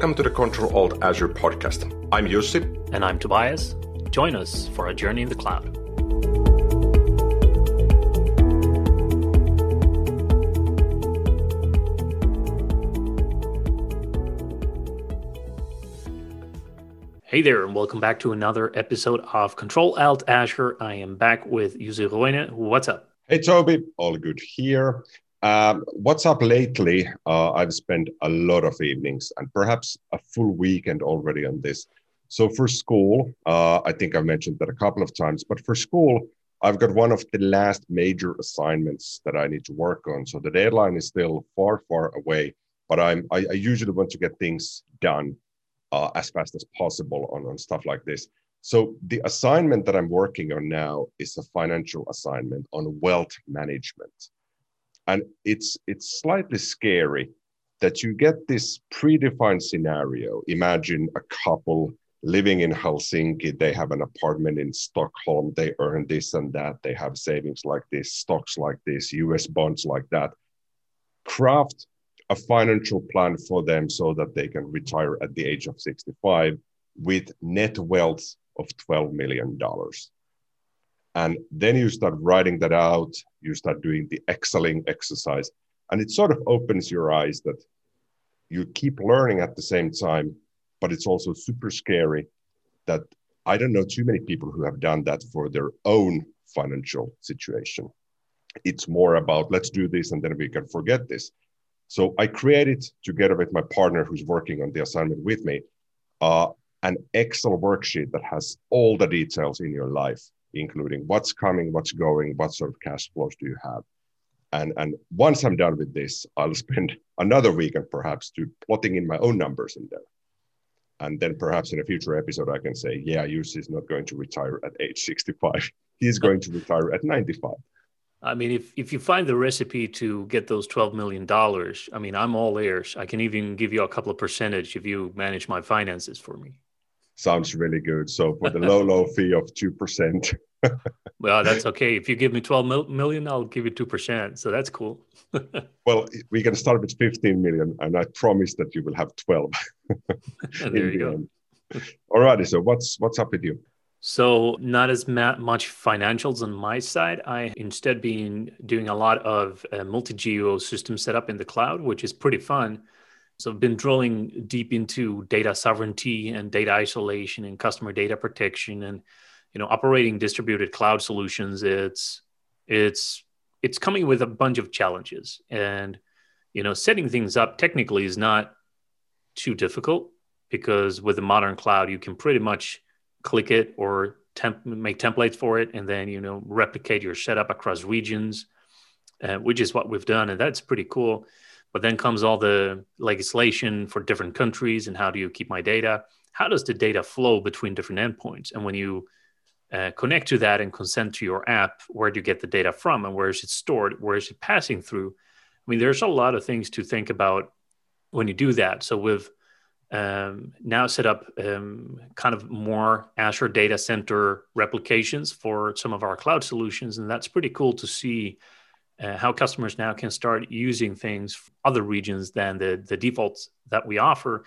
Welcome to the Control Alt Azure podcast. I'm Jussi. And I'm Tobias. Join us for a journey in the cloud. Hey there, and welcome back to another episode of Control Alt Azure. I am back with Jussi Roine. What's up? Hey, Toby. All good here. Um, what's up lately? Uh, I've spent a lot of evenings and perhaps a full weekend already on this. So for school, uh, I think I mentioned that a couple of times, but for school, I've got one of the last major assignments that I need to work on. So the deadline is still far, far away, but I'm I, I usually want to get things done uh, as fast as possible on, on stuff like this. So the assignment that I'm working on now is a financial assignment on wealth management. And it's it's slightly scary that you get this predefined scenario. Imagine a couple living in Helsinki, they have an apartment in Stockholm, they earn this and that, they have savings like this, stocks like this, US bonds like that. Craft a financial plan for them so that they can retire at the age of 65 with net wealth of $12 million. And then you start writing that out, you start doing the Exceling exercise, and it sort of opens your eyes that you keep learning at the same time, but it's also super scary that I don't know too many people who have done that for their own financial situation. It's more about let's do this and then we can forget this. So I created together with my partner who's working on the assignment with me, uh, an Excel worksheet that has all the details in your life, including what's coming, what's going, what sort of cash flows do you have. And, and once I'm done with this, I'll spend another weekend perhaps to plotting in my own numbers in there. And then perhaps in a future episode, I can say, yeah, Jussi is not going to retire at age 65. He's going to retire at 95. I mean, if, if you find the recipe to get those $12 million, I mean, I'm all ears. I can even give you a couple of percentage if you manage my finances for me. Sounds really good. So for the low, low fee of 2%. well, that's okay. If you give me 12 million, I'll give you 2%. So that's cool. well, we can start with 15 million and I promise that you will have 12. there you go. All righty. So what's, what's up with you? So not as ma- much financials on my side. I instead been doing a lot of uh, multi-geo system setup in the cloud, which is pretty fun. So I've been drilling deep into data sovereignty and data isolation and customer data protection and you know operating distributed cloud solutions. It's it's it's coming with a bunch of challenges and you know setting things up technically is not too difficult because with the modern cloud you can pretty much click it or temp- make templates for it, and then you know replicate your setup across regions, uh, which is what we've done, and that's pretty cool. But then comes all the legislation for different countries, and how do you keep my data? How does the data flow between different endpoints? And when you uh, connect to that and consent to your app, where do you get the data from, and where is it stored? Where is it passing through? I mean, there's a lot of things to think about when you do that. So with um, now set up um, kind of more Azure data center replications for some of our cloud solutions. And that's pretty cool to see uh, how customers now can start using things other regions than the, the defaults that we offer,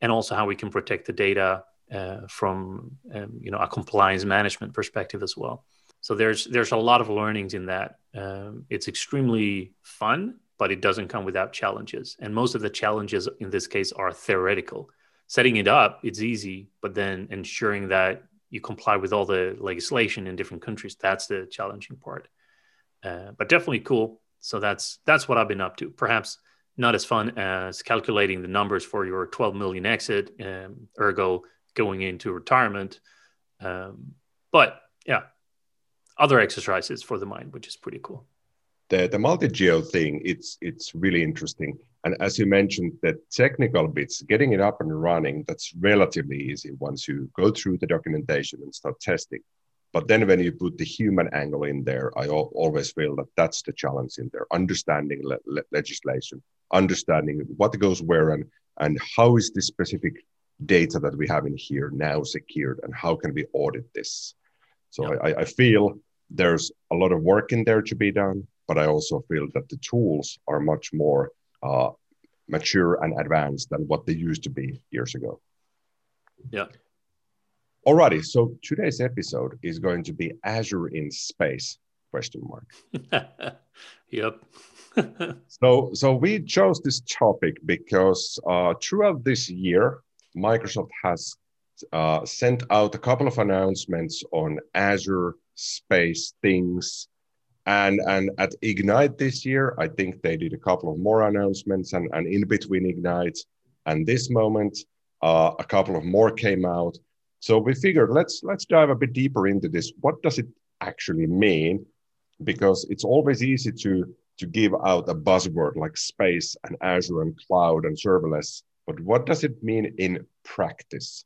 and also how we can protect the data uh, from um, you know a compliance management perspective as well. So there's there's a lot of learnings in that. Um, it's extremely fun but it doesn't come without challenges. And most of the challenges in this case are theoretical. Setting it up, it's easy, but then ensuring that you comply with all the legislation in different countries, that's the challenging part. Uh, but definitely cool. So that's that's what I've been up to. Perhaps not as fun as calculating the numbers for your 12 million exit, um, ergo going into retirement. Um, but yeah, other exercises for the mind, which is pretty cool the, the multi-geo thing, it's it's really interesting. And as you mentioned, the technical bits, getting it up and running, that's relatively easy once you go through the documentation and start testing. But then when you put the human angle in there, I always feel that that's the challenge in there, understanding le- le- legislation, understanding what goes where and, and how is this specific data that we have in here now secured and how can we audit this? So I, I feel there's a lot of work in there to be done but I also feel that the tools are much more uh, mature and advanced than what they used to be years ago. Yeah. Alrighty, so today's episode is going to be Azure in space question mark. yep. so so we chose this topic because uh, throughout this year, Microsoft has uh, sent out a couple of announcements on Azure space things. And, and at Ignite this year, I think they did a couple of more announcements and, and in between Ignite and this moment, uh, a couple of more came out. So we figured let's let's dive a bit deeper into this. What does it actually mean? Because it's always easy to to give out a buzzword like space and Azure and cloud and serverless, but what does it mean in practice?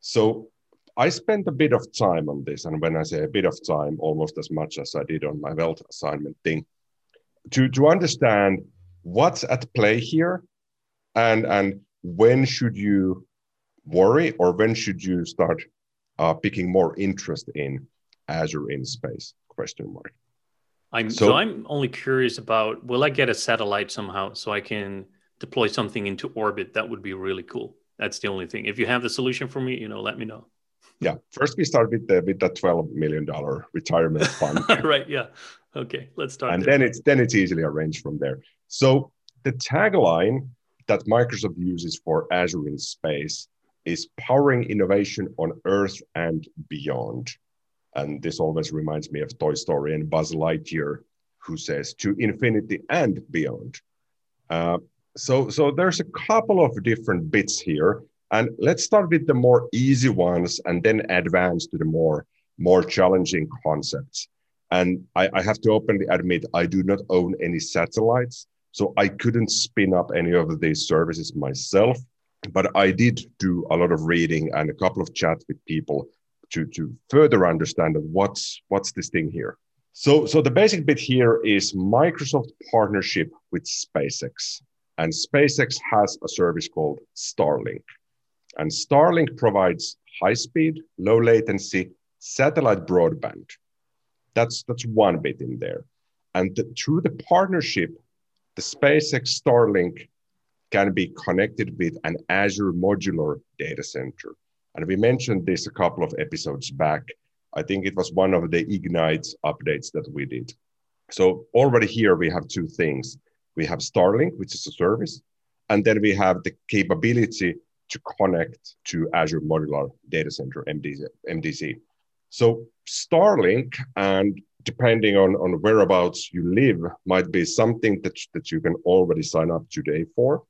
So I spent a bit of time on this, and when I say a bit of time, almost as much as I did on my Welt assignment thing, to to understand what's at play here, and and when should you worry or when should you start uh, picking more interest in Azure in space? Question mark. I'm so, so I'm only curious about will I get a satellite somehow so I can deploy something into orbit? That would be really cool. That's the only thing. If you have the solution for me, you know, let me know yeah first we start with the with the 12 million dollar retirement fund right yeah okay let's start and there. then it's then it's easily arranged from there so the tagline that microsoft uses for azure in space is powering innovation on earth and beyond and this always reminds me of toy story and buzz lightyear who says to infinity and beyond uh, so so there's a couple of different bits here and let's start with the more easy ones and then advance to the more, more challenging concepts. And I, I have to openly admit, I do not own any satellites. So I couldn't spin up any of these services myself. But I did do a lot of reading and a couple of chats with people to, to further understand what's, what's this thing here. So, so the basic bit here is Microsoft partnership with SpaceX. And SpaceX has a service called Starlink. And Starlink provides high speed, low latency satellite broadband. That's, that's one bit in there. And the, through the partnership, the SpaceX Starlink can be connected with an Azure modular data center. And we mentioned this a couple of episodes back. I think it was one of the Ignite updates that we did. So already here we have two things. We have Starlink, which is a service, and then we have the capability to connect to Azure Modular Data Center, MDC. So Starlink, and depending on, on whereabouts you live, might be something that, that you can already sign up today for.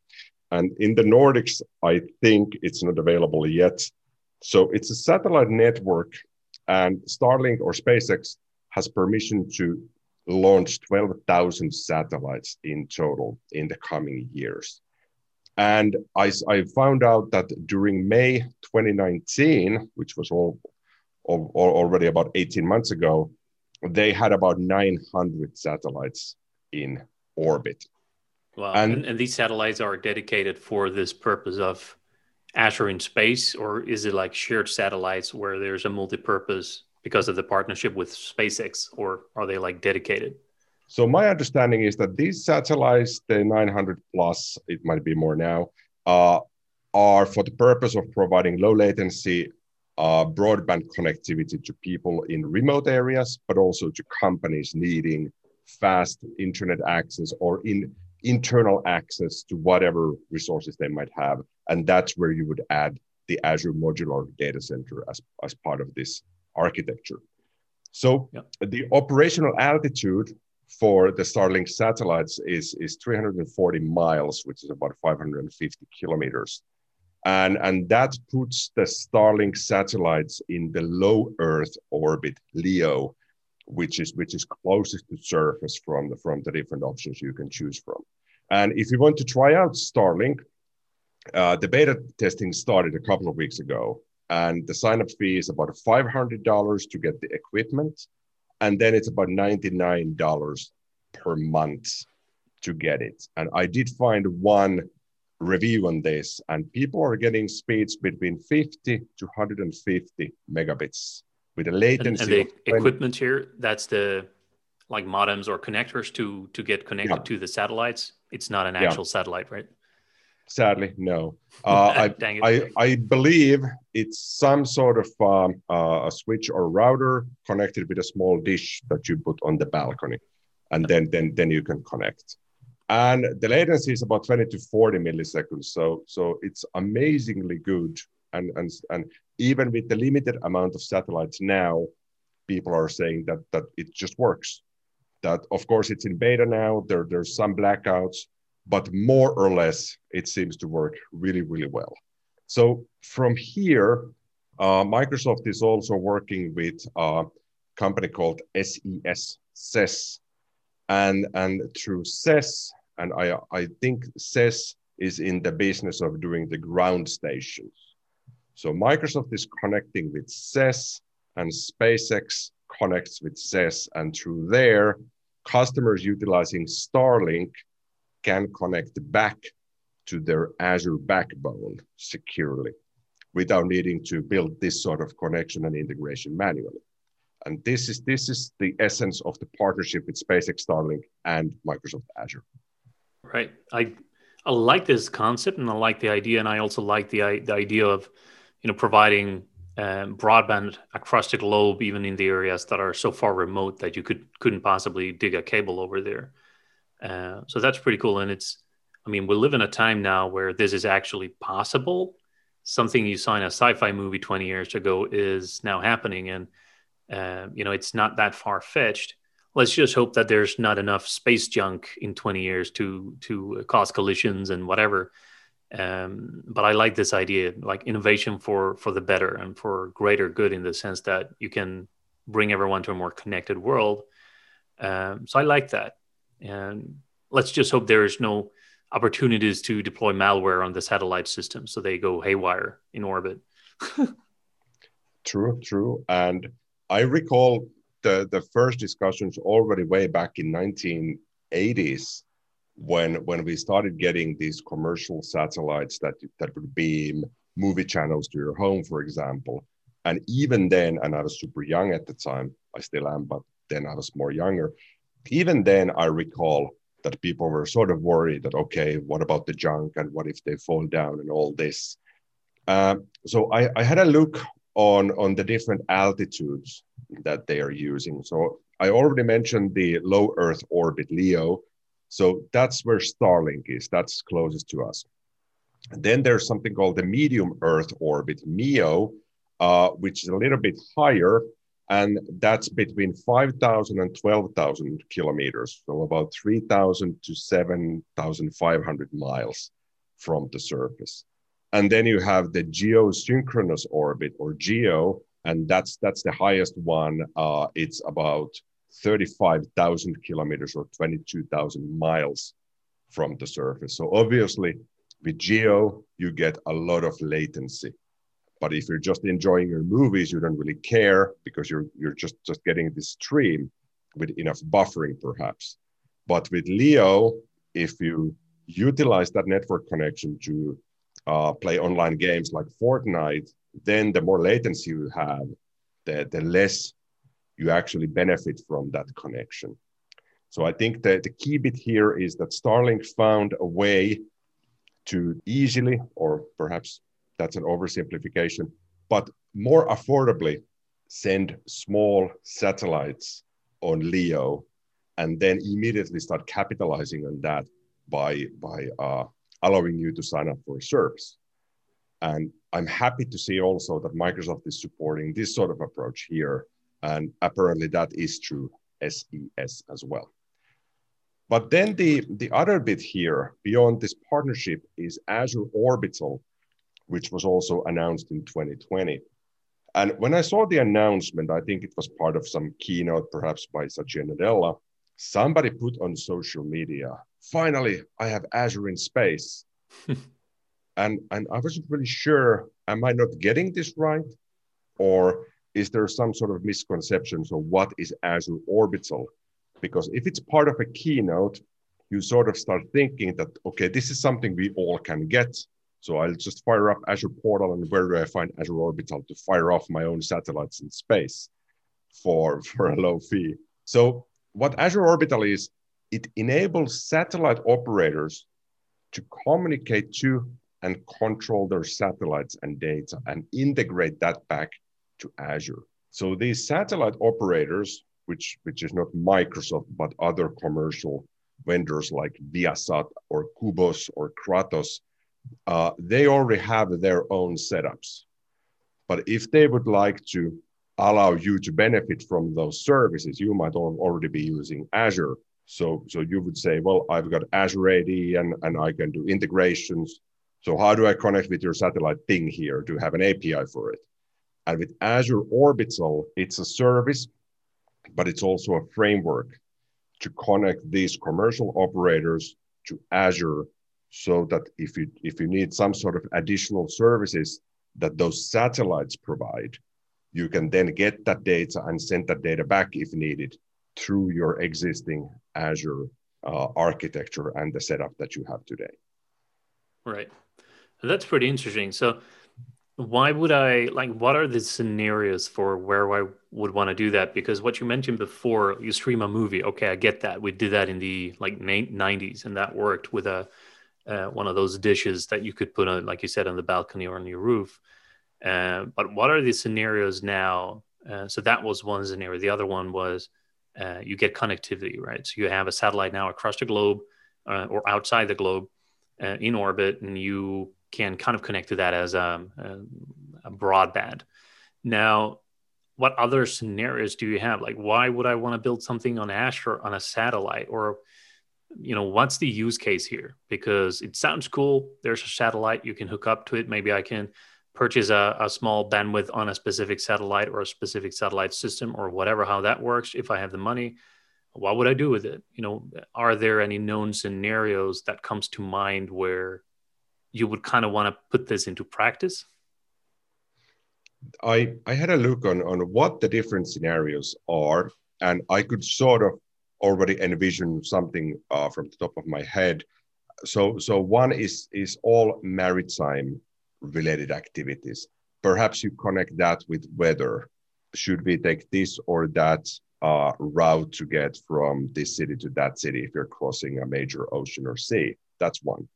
And in the Nordics, I think it's not available yet. So it's a satellite network, and Starlink or SpaceX has permission to launch 12,000 satellites in total in the coming years. And I, I found out that during May 2019, which was all, all, already about 18 months ago, they had about 900 satellites in orbit. Wow. And, and, and, these satellites are dedicated for this purpose of Azure in space, or is it like shared satellites where there's a multi purpose because of the partnership with SpaceX, or are they like dedicated? So my understanding is that these satellites, the 900 plus, it might be more now, uh, are for the purpose of providing low latency uh, broadband connectivity to people in remote areas, but also to companies needing fast internet access or in internal access to whatever resources they might have. And that's where you would add the Azure Modular Data Center as, as part of this architecture. So yeah. the operational altitude for the Starlink satellites is, is 340 miles, which is about 550 kilometers. And, and that puts the Starlink satellites in the low Earth orbit, LEO, which is, which is closest to surface from the, from the different options you can choose from. And if you want to try out Starlink, uh, the beta testing started a couple of weeks ago, and the sign up fee is about $500 to get the equipment and then it's about $99 per month to get it. And I did find one review on this, and people are getting speeds between 50 to 150 megabits with a latency. And, and the equipment here, that's the like modems or connectors to to get connected yeah. to the satellites. It's not an actual yeah. satellite, right? Sadly, no. Uh, I, I, I, believe it's some sort of um, uh, a switch or router connected with a small dish that you put on the balcony, and then then then you can connect. And the latency is about 20 to 40 milliseconds. So so it's amazingly good. And and and even with the limited amount of satellites now, people are saying that that it just works. That of course it's in beta now. There there's some blackouts but more or less it seems to work really, really well. So from here, uh, Microsoft is also working with a company called SES, SES. And, and through SES, and I, I think SES is in the business of doing the ground stations. So Microsoft is connecting with SES and SpaceX connects with SES. And through there, customers utilizing Starlink can connect back to their Azure backbone securely without needing to build this sort of connection and integration manually. And this is this is the essence of the partnership with SpaceX Starlink and Microsoft Azure. Right. I I like this concept and I like the idea, and I also like the the idea of you know providing um, broadband across the globe, even in the areas that are so far remote that you could couldn't possibly dig a cable over there. Uh, so that's pretty cool. And it's, I mean, we live in a time now where this is actually possible. Something you saw in a sci-fi movie 20 years ago is now happening, and uh, you know it's not that far fetched. Let's just hope that there's not enough space junk in 20 years to to cause collisions and whatever. Um, but I like this idea, like innovation for for the better and for greater good, in the sense that you can bring everyone to a more connected world. Um, so I like that. And let's just hope there is no opportunities to deploy malware on the satellite system so they go haywire in orbit. true, true. And I recall the, the first discussions already way back in 1980s when when we started getting these commercial satellites that that would beam movie channels to your home, for example. And even then, and I was super young at the time, I still am, but then I was more younger even then, I recall that people were sort of worried that, okay, what about the junk and what if they fall down and all this? Uh, so I, I had a look on, on the different altitudes that they are using. So I already mentioned the low Earth orbit, LEO. So that's where Starlink is, that's closest to us. Then there's something called the medium Earth orbit, MEO, uh, which is a little bit higher and that's between 5,000 and 12,000 kilometers, so about 3,000 to 7,500 miles from the surface. And then you have the geosynchronous orbit or GEO, and that's that's the highest one. Uh, it's about 35,000 kilometers or 22,000 miles from the surface. So obviously, with GEO, you get a lot of latency but if you're just enjoying your movies, you don't really care because you're you're just just getting this stream with enough buffering, perhaps. But with Leo, if you utilize that network connection to uh, play online games like Fortnite, then the more latency you have, the, the less you actually benefit from that connection. So I think that the key bit here is that Starlink found a way to easily, or perhaps that's an oversimplification, but more affordably send small satellites on LEO and then immediately start capitalizing on that by, by uh, allowing you to sign up for a service. And I'm happy to see also that Microsoft is supporting this sort of approach here. And apparently that is true SES as well. But then the, the other bit here beyond this partnership is Azure Orbital, which was also announced in 2020. And when I saw the announcement, I think it was part of some keynote, perhaps by Satya Nadella. Somebody put on social media, finally, I have Azure in space. and, and I wasn't really sure, am I not getting this right? Or is there some sort of misconception? So, what is Azure Orbital? Because if it's part of a keynote, you sort of start thinking that, okay, this is something we all can get so I'll just fire up Azure Portal and where do I find Azure Orbital to fire off my own satellites in space for, for a low fee. So what Azure Orbital is, it enables satellite operators to communicate to and control their satellites and data and integrate that back to Azure. So these satellite operators, which, which is not Microsoft, but other commercial vendors like Viasat or Kubos or Kratos, uh, they already have their own setups. But if they would like to allow you to benefit from those services, you might already be using Azure. So, so you would say, well, I've got Azure AD and, and I can do integrations. So how do I connect with your satellite thing here? Do you have an API for it? And with Azure Orbital, it's a service, but it's also a framework to connect these commercial operators to Azure so that if you if you need some sort of additional services that those satellites provide, you can then get that data and send that data back if needed through your existing Azure uh, architecture and the setup that you have today. Right. That's pretty interesting. So, why would I like? What are the scenarios for where I would want to do that? Because what you mentioned before, you stream a movie. Okay, I get that. We did that in the like '90s, and that worked with a uh, one of those dishes that you could put on, like you said, on the balcony or on your roof. Uh, but what are the scenarios now? Uh, so that was one scenario. The other one was uh, you get connectivity, right? So you have a satellite now across the globe uh, or outside the globe uh, in orbit, and you can kind of connect to that as a, a, a broadband. Now, what other scenarios do you have? Like, why would I want to build something on Azure on a satellite? Or you know what's the use case here? Because it sounds cool. There's a satellite. You can hook up to it. Maybe i can purchase a, a small bandwidth on a specific satellite or a specific satellite system or whatever how that works if i have the money. What would i do with it? You know are there any known scenarios that comes to mind where you would kind of want to put this into practice i i had a look on on what the different scenarios are and i could sort of already envision something uh, from the top of my head. So, so one is is all maritime related activities. Perhaps you connect that with weather. Should we take this or that uh, route to get from this city to that city if you're crossing a major ocean or sea? That's one.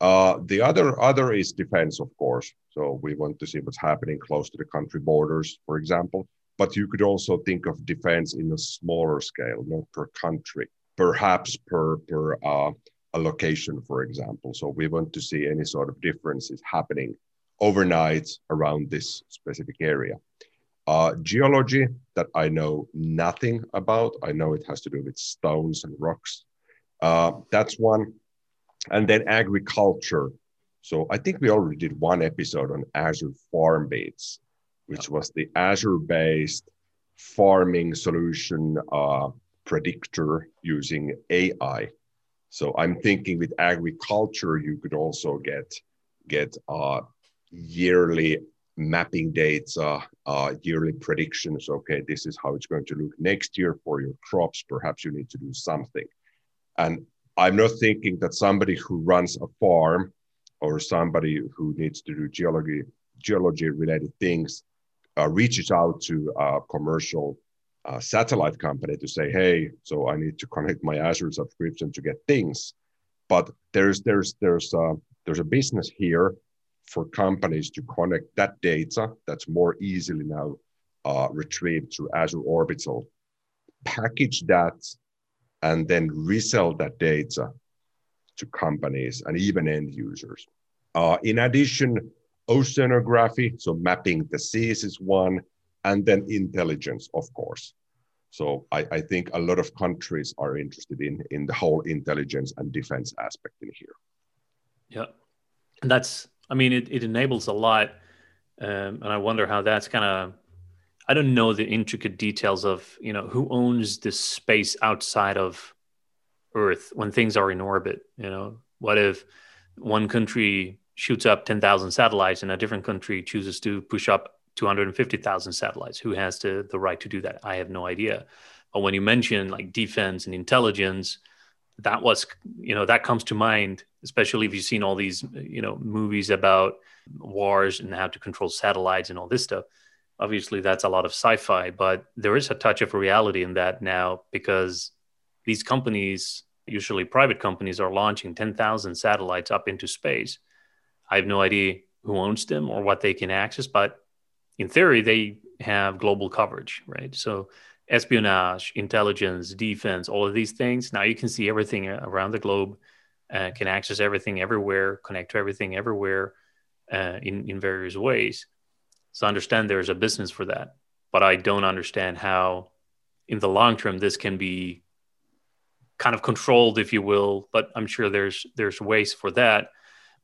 Uh, the other other is defense, of course. So we want to see what's happening close to the country borders, for example but you could also think of defense in a smaller scale, not per country, perhaps per per uh, a location, for example. So we want to see any sort of differences happening overnight around this specific area. Uh, geology that I know nothing about. I know it has to do with stones and rocks. Uh, that's one. And then agriculture. So I think we already did one episode on Azure FarmBeats which was the Azure based farming solution uh, predictor using AI. So I'm thinking with agriculture, you could also get get uh, yearly mapping data, uh, yearly predictions. Okay, this is how it's going to look next year for your crops. Perhaps you need to do something. And I'm not thinking that somebody who runs a farm or somebody who needs to do geology geology related things uh, reaches out to a commercial uh, satellite company to say, "Hey, so I need to connect my Azure subscription to get things." But there's there's there's a, uh, there's a business here for companies to connect that data that's more easily now uh, retrieved through Azure Orbital, package that, and then resell that data to companies and even end users. Uh, in addition, oceanography, so mapping the seas is one, and then intelligence, of course. So I, I, think a lot of countries are interested in in the whole intelligence and defense aspect in here. Yeah, and that's I mean it, it enables a lot, um, and I wonder how that's kind of I don't know the intricate details of you know who owns this space outside of Earth when things are in orbit. You know, what if one country shoots up 10,000 satellites and a different country chooses to push up 250,000 satellites. Who has to, the right to do that? I have no idea. But when you mention like defense and intelligence, that was, you know, that comes to mind, especially if you've seen all these, you know, movies about wars and how to control satellites and all this stuff. Obviously, that's a lot of sci fi, but there is a touch of reality in that now because these companies Usually, private companies are launching 10,000 satellites up into space. I have no idea who owns them or what they can access, but in theory, they have global coverage, right? So, espionage, intelligence, defense, all of these things. Now you can see everything around the globe, uh, can access everything everywhere, connect to everything everywhere uh, in, in various ways. So, I understand there's a business for that, but I don't understand how, in the long term, this can be kind of controlled, if you will. But I'm sure there's there's ways for that.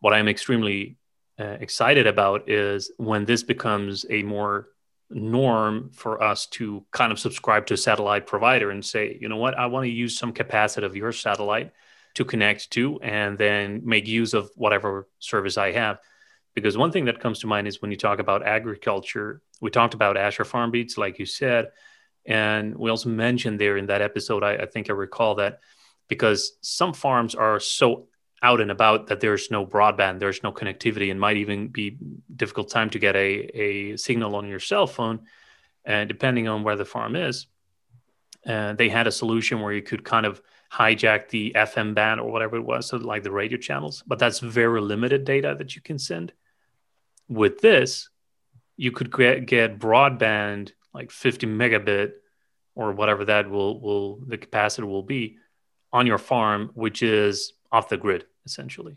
What I'm extremely uh, excited about is when this becomes a more norm for us to kind of subscribe to a satellite provider and say, you know what, I want to use some capacity of your satellite to connect to and then make use of whatever service I have. Because one thing that comes to mind is when you talk about agriculture, we talked about Azure Farm Beats, like you said. And we also mentioned there in that episode, I, I think I recall that because some farms are so out and about that there's no broadband, there's no connectivity, and might even be difficult time to get a, a signal on your cell phone, and depending on where the farm is. Uh, they had a solution where you could kind of hijack the FM band or whatever it was, so like the radio channels, but that's very limited data that you can send. With this, you could get, get broadband like 50 megabit or whatever that will will the capacity will be on your farm, which is off the grid essentially.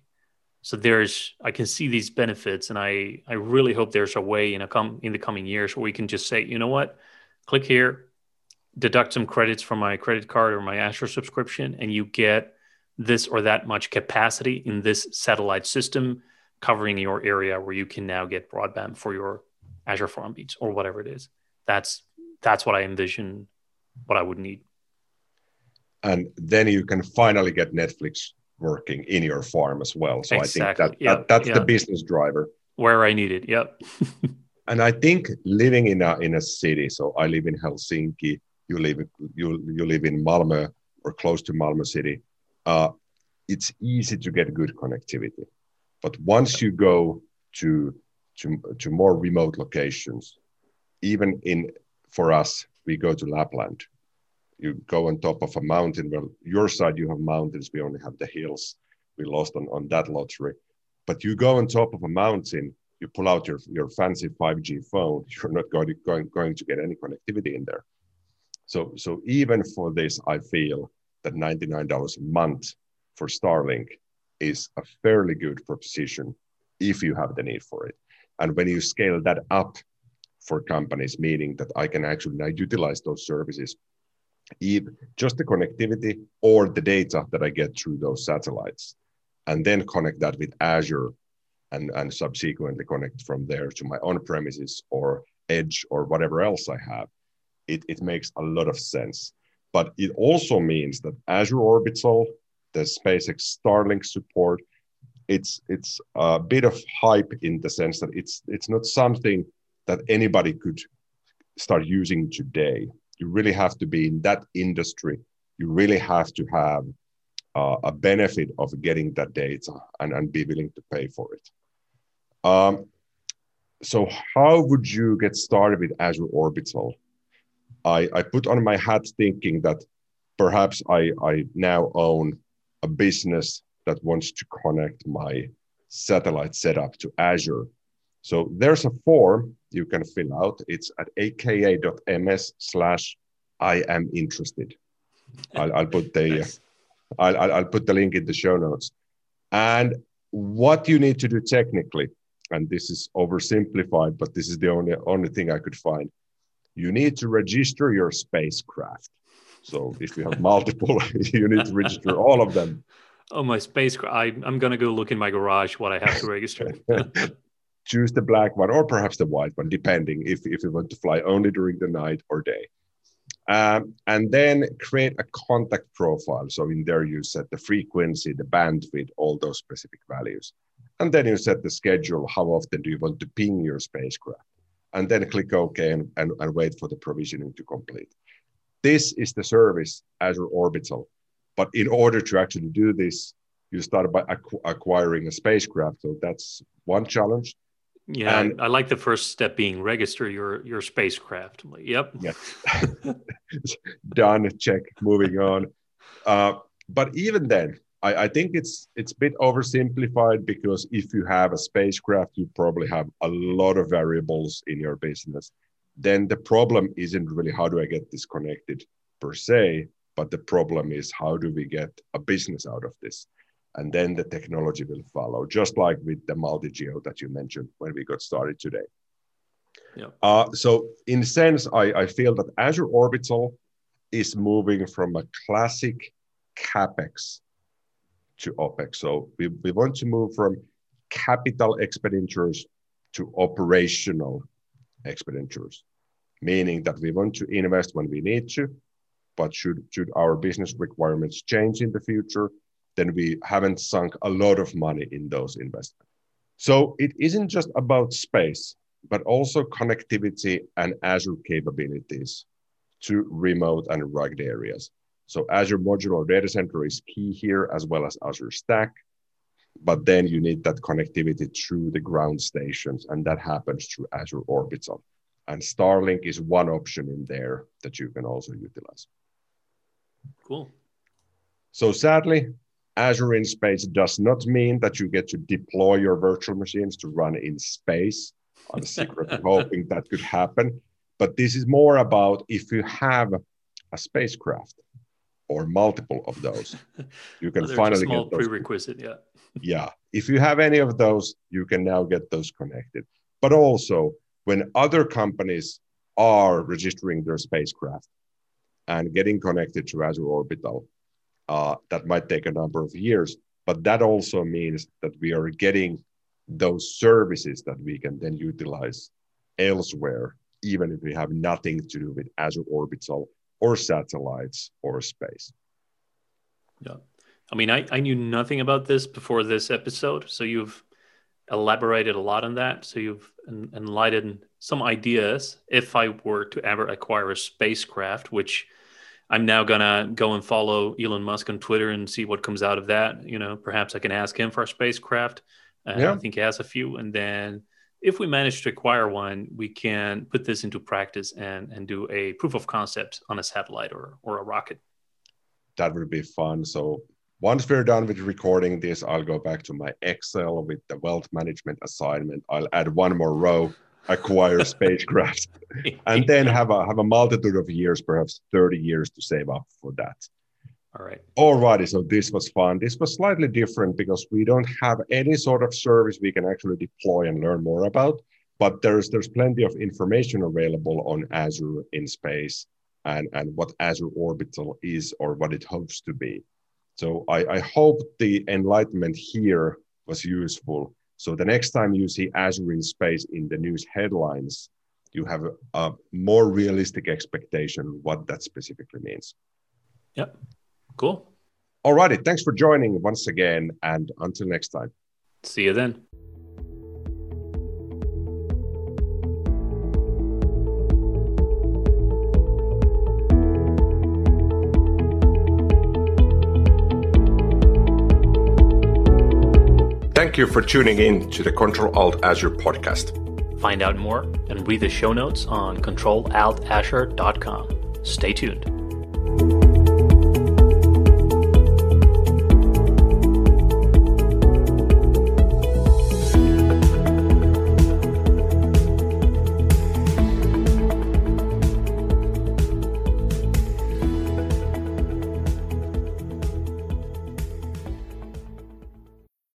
So there's I can see these benefits, and I I really hope there's a way in a come in the coming years where we can just say, you know what, click here, deduct some credits from my credit card or my Azure subscription, and you get this or that much capacity in this satellite system covering your area where you can now get broadband for your Azure Farm Beats or whatever it is. That's that's what I envision what I would need. And then you can finally get Netflix working in your farm as well. So exactly. I think that, yep. that that's yep. the business driver. Where I need it. Yep. and I think living in a in a city, so I live in Helsinki, you live you you live in Malmö or close to Malmö city. Uh, it's easy to get good connectivity. But once you go to to to more remote locations, even in for us, we go to Lapland you go on top of a mountain. Well, your side you have mountains. We only have the hills. We lost on, on that lottery. But you go on top of a mountain. You pull out your, your fancy 5G phone. You're not going to, going, going to get any connectivity in there. So so even for this, I feel that $99 a month for Starlink is a fairly good proposition if you have the need for it. And when you scale that up for companies, meaning that I can actually now utilize those services either just the connectivity or the data that I get through those satellites, and then connect that with Azure and, and subsequently connect from there to my on premises or edge or whatever else I have. It, it makes a lot of sense. But it also means that Azure Orbital, the SpaceX Starlink support, it's it's a bit of hype in the sense that it's it's not something that anybody could start using today you really have to be in that industry. You really have to have uh, a benefit of getting that data and, and be willing to pay for it. Um, so how would you get started with Azure Orbital? I, I put on my hat thinking that perhaps I, I now own a business that wants to connect my satellite setup to Azure. So there's a form you can fill out. It's at aka.ms slash I am interested. I'll, I'll put the nice. I'll, I'll put the link in the show notes. And what you need to do technically, and this is oversimplified, but this is the only only thing I could find. You need to register your spacecraft. So if you have multiple, you need to register all of them. Oh, my spacecraft! I, I'm going to go look in my garage what I have to register. choose the black one or perhaps the white one, depending if, if you want to fly only during the night or day. Um, and then create a contact profile. So in there you set the frequency, the bandwidth, all those specific values. And then you set the schedule. How often do you want to ping your spacecraft? And then click OK and, and, and wait for the provisioning to complete. This is the service Azure Orbital. But in order to actually do this, you start by acqu- acquiring a spacecraft. So that's one challenge. Yeah, and, I like the first step being register your your spacecraft. Like, yep. Yeah. Done. Check. Moving on. Uh, but even then, I, I think it's it's a bit oversimplified because if you have a spacecraft, you probably have a lot of variables in your business. Then the problem isn't really how do I get this connected per se, but the problem is how do we get a business out of this? And then the technology will follow, just like with the multi-geo that you mentioned when we got started today. Yeah. Uh, so in a sense, I, I feel that Azure Orbital is moving from a classic capex to opex. So we, we want to move from capital expenditures to operational expenditures, meaning that we want to invest when we need to, but should, should our business requirements change in the future, then we haven't sunk a lot of money in those investments. So it isn't just about space, but also connectivity and Azure capabilities to remote and rugged areas. So Azure Modular Data Center is key here, as well as Azure Stack. But then you need that connectivity through the ground stations, and that happens through Azure Orbital. And Starlink is one option in there that you can also utilize. Cool. So sadly, Azure in space does not mean that you get to deploy your virtual machines to run in space. I'm secretly hoping that could happen. But this is more about if you have a spacecraft or multiple of those, you can well, finally a small get those. prerequisite. Yeah. yeah. If you have any of those, you can now get those connected. But also, when other companies are registering their spacecraft and getting connected to Azure Orbital, uh, that might take a number of years. But that also means that we are getting those services that we can then utilize elsewhere, even if we have nothing to do with Azure Orbital or satellites or space. Yeah. I mean, I, I knew nothing about this before this episode. So you've elaborated a lot on that. So you've enlightened some ideas. If I were to ever acquire a spacecraft, which I'm now gonna go and follow Elon Musk on Twitter and see what comes out of that. You know, perhaps I can ask him for a spacecraft. Uh, yeah. I think he has a few, and then if we manage to acquire one, we can put this into practice and and do a proof of concept on a satellite or or a rocket. That would be fun. So once we're done with recording this, I'll go back to my Excel with the wealth management assignment. I'll add one more row acquire spacecraft and then have a have a multitude of years perhaps 30 years to save up for that all right alrighty so this was fun this was slightly different because we don't have any sort of service we can actually deploy and learn more about but there's there's plenty of information available on azure in space and and what azure orbital is or what it hopes to be so i i hope the enlightenment here was useful so the next time you see Azure in space in the news headlines, you have a, a more realistic expectation what that specifically means. Yep. Cool. All righty. Thanks for joining once again. And until next time. See you then. Thank you for tuning in to the Control Alt Azure podcast. Find out more and read the show notes on controlaltazure.com. Stay tuned.